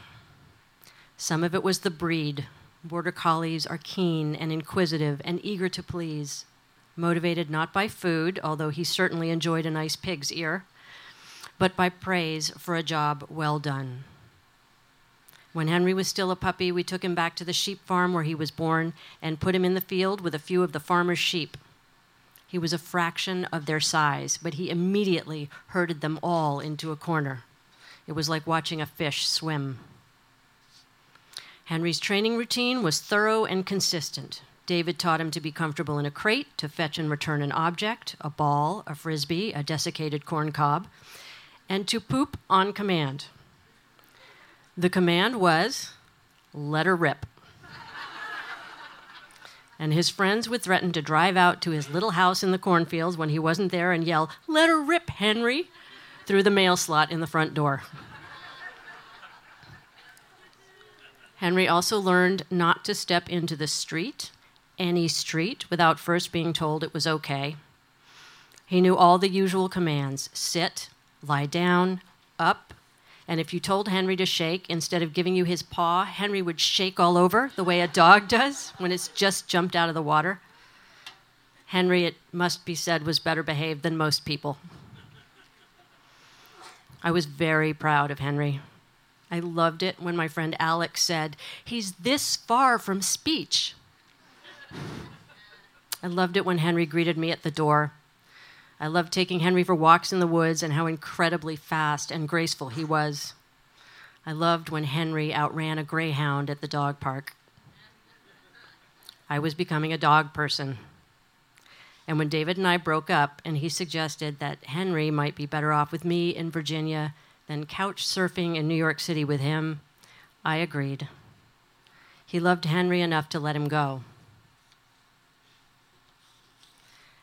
Some of it was the breed. Border Collies are keen and inquisitive and eager to please motivated not by food, although he certainly enjoyed a nice pig's ear, but by praise for a job well done. When Henry was still a puppy, we took him back to the sheep farm where he was born and put him in the field with a few of the farmer's sheep. He was a fraction of their size, but he immediately herded them all into a corner. It was like watching a fish swim. Henry's training routine was thorough and consistent. David taught him to be comfortable in a crate, to fetch and return an object, a ball, a frisbee, a desiccated corn cob, and to poop on command. The command was let her rip. and his friends would threaten to drive out to his little house in the cornfields when he wasn't there and yell, Let her rip, Henry, through the mail slot in the front door. Henry also learned not to step into the street any street without first being told it was okay. He knew all the usual commands sit, lie down, up, and if you told Henry to shake, instead of giving you his paw, Henry would shake all over the way a dog does when it's just jumped out of the water. Henry, it must be said, was better behaved than most people. I was very proud of Henry. I loved it when my friend Alex said, He's this far from speech. I loved it when Henry greeted me at the door. I loved taking Henry for walks in the woods and how incredibly fast and graceful he was. I loved when Henry outran a greyhound at the dog park. I was becoming a dog person. And when David and I broke up, and he suggested that Henry might be better off with me in Virginia than couch surfing in New York City with him, I agreed. He loved Henry enough to let him go.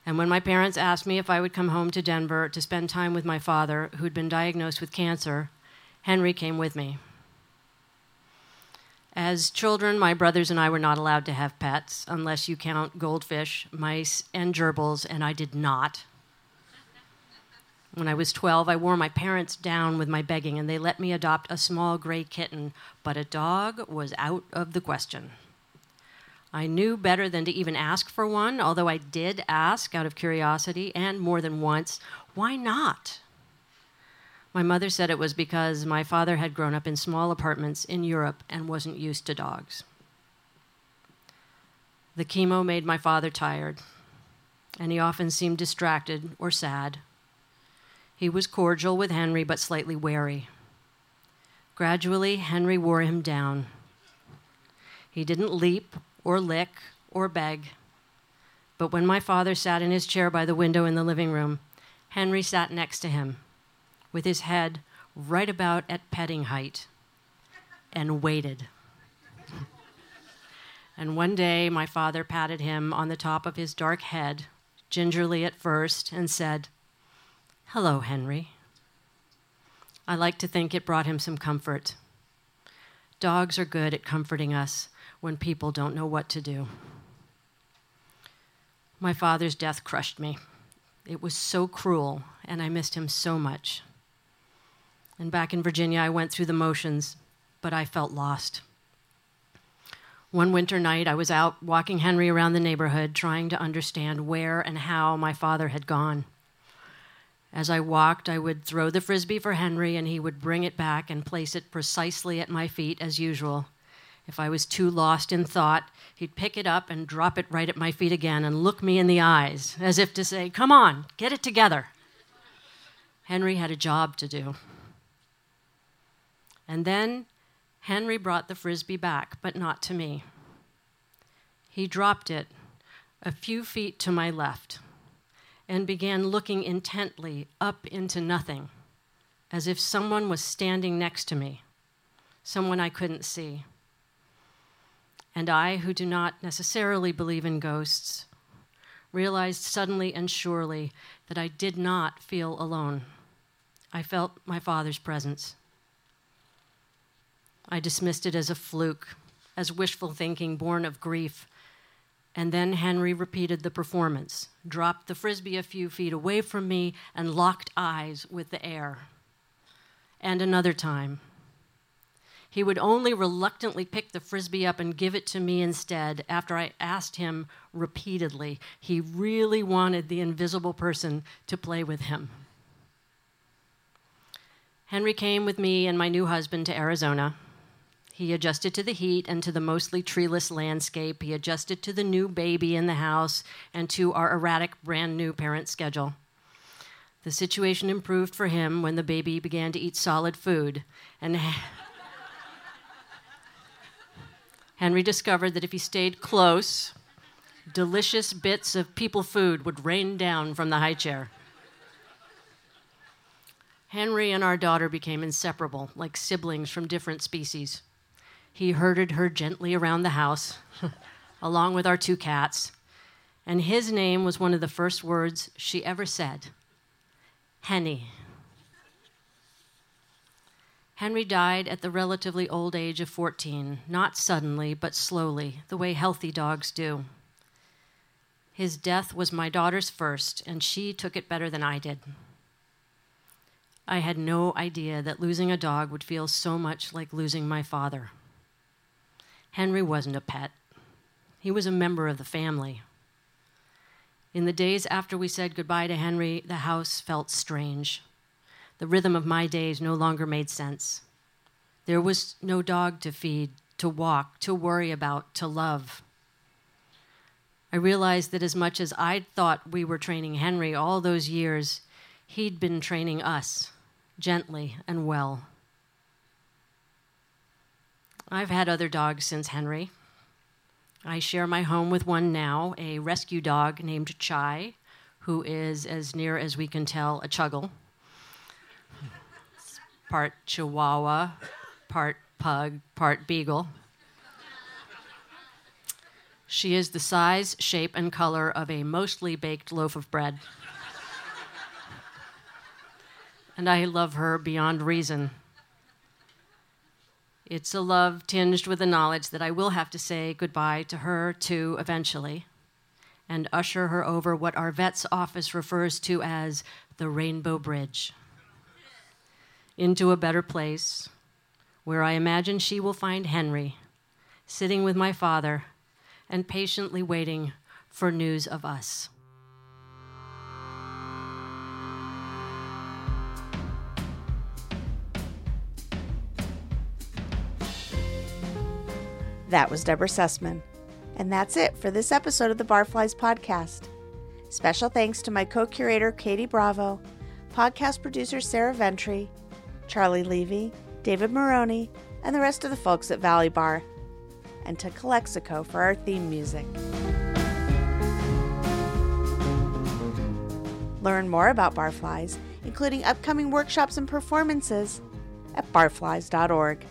And when my parents asked me if I would come home to Denver to spend time with my father, who'd been diagnosed with cancer, Henry came with me. As children, my brothers and I were not allowed to have pets unless you count goldfish, mice, and gerbils, and I did not. When I was 12, I wore my parents down with my begging, and they let me adopt a small gray kitten, but a dog was out of the question. I knew better than to even ask for one, although I did ask out of curiosity and more than once, why not? My mother said it was because my father had grown up in small apartments in Europe and wasn't used to dogs. The chemo made my father tired, and he often seemed distracted or sad. He was cordial with Henry, but slightly wary. Gradually, Henry wore him down. He didn't leap or lick or beg. But when my father sat in his chair by the window in the living room, Henry sat next to him, with his head right about at petting height. and waited. and one day, my father patted him on the top of his dark head, gingerly at first, and said, Hello, Henry. I like to think it brought him some comfort. Dogs are good at comforting us when people don't know what to do. My father's death crushed me. It was so cruel, and I missed him so much. And back in Virginia, I went through the motions, but I felt lost. One winter night, I was out walking Henry around the neighborhood, trying to understand where and how my father had gone. As I walked, I would throw the frisbee for Henry, and he would bring it back and place it precisely at my feet as usual. If I was too lost in thought, he'd pick it up and drop it right at my feet again and look me in the eyes, as if to say, Come on, get it together. Henry had a job to do. And then Henry brought the frisbee back, but not to me. He dropped it a few feet to my left and began looking intently up into nothing, as if someone was standing next to me, someone I couldn't see. And I, who do not necessarily believe in ghosts, realized suddenly and surely that I did not feel alone. I felt my father's presence. I dismissed it as a fluke, as wishful thinking born of grief and then Henry repeated the performance, dropped the frisbee a few feet away from me, and locked eyes with the air. And another time. He would only reluctantly pick the frisbee up and give it to me instead after I asked him repeatedly. He really wanted the invisible person to play with him. Henry came with me and my new husband to Arizona. He adjusted to the heat and to the mostly treeless landscape. He adjusted to the new baby in the house and to our erratic brand new parent schedule. The situation improved for him when the baby began to eat solid food. And Henry discovered that if he stayed close, delicious bits of people food would rain down from the high chair. Henry and our daughter became inseparable, like siblings from different species. He herded her gently around the house, along with our two cats, and his name was one of the first words she ever said Henny. Henry died at the relatively old age of 14, not suddenly, but slowly, the way healthy dogs do. His death was my daughter's first, and she took it better than I did. I had no idea that losing a dog would feel so much like losing my father. Henry wasn't a pet, he was a member of the family. In the days after we said goodbye to Henry, the house felt strange. The rhythm of my days no longer made sense. There was no dog to feed, to walk, to worry about, to love. I realized that as much as I'd thought we were training Henry all those years, he'd been training us gently and well. I've had other dogs since Henry. I share my home with one now, a rescue dog named Chai, who is, as near as we can tell, a chuggle. part Chihuahua, part pug, part beagle. She is the size, shape, and color of a mostly baked loaf of bread. and I love her beyond reason. It's a love tinged with the knowledge that I will have to say goodbye to her too eventually and usher her over what our vet's office refers to as the Rainbow Bridge into a better place where I imagine she will find Henry sitting with my father and patiently waiting for news of us. That was Deborah Sussman. And that's it for this episode of the Barflies podcast. Special thanks to my co curator, Katie Bravo, podcast producer, Sarah Ventre, Charlie Levy, David Maroney, and the rest of the folks at Valley Bar, and to Calexico for our theme music. Learn more about Barflies, including upcoming workshops and performances, at barflies.org.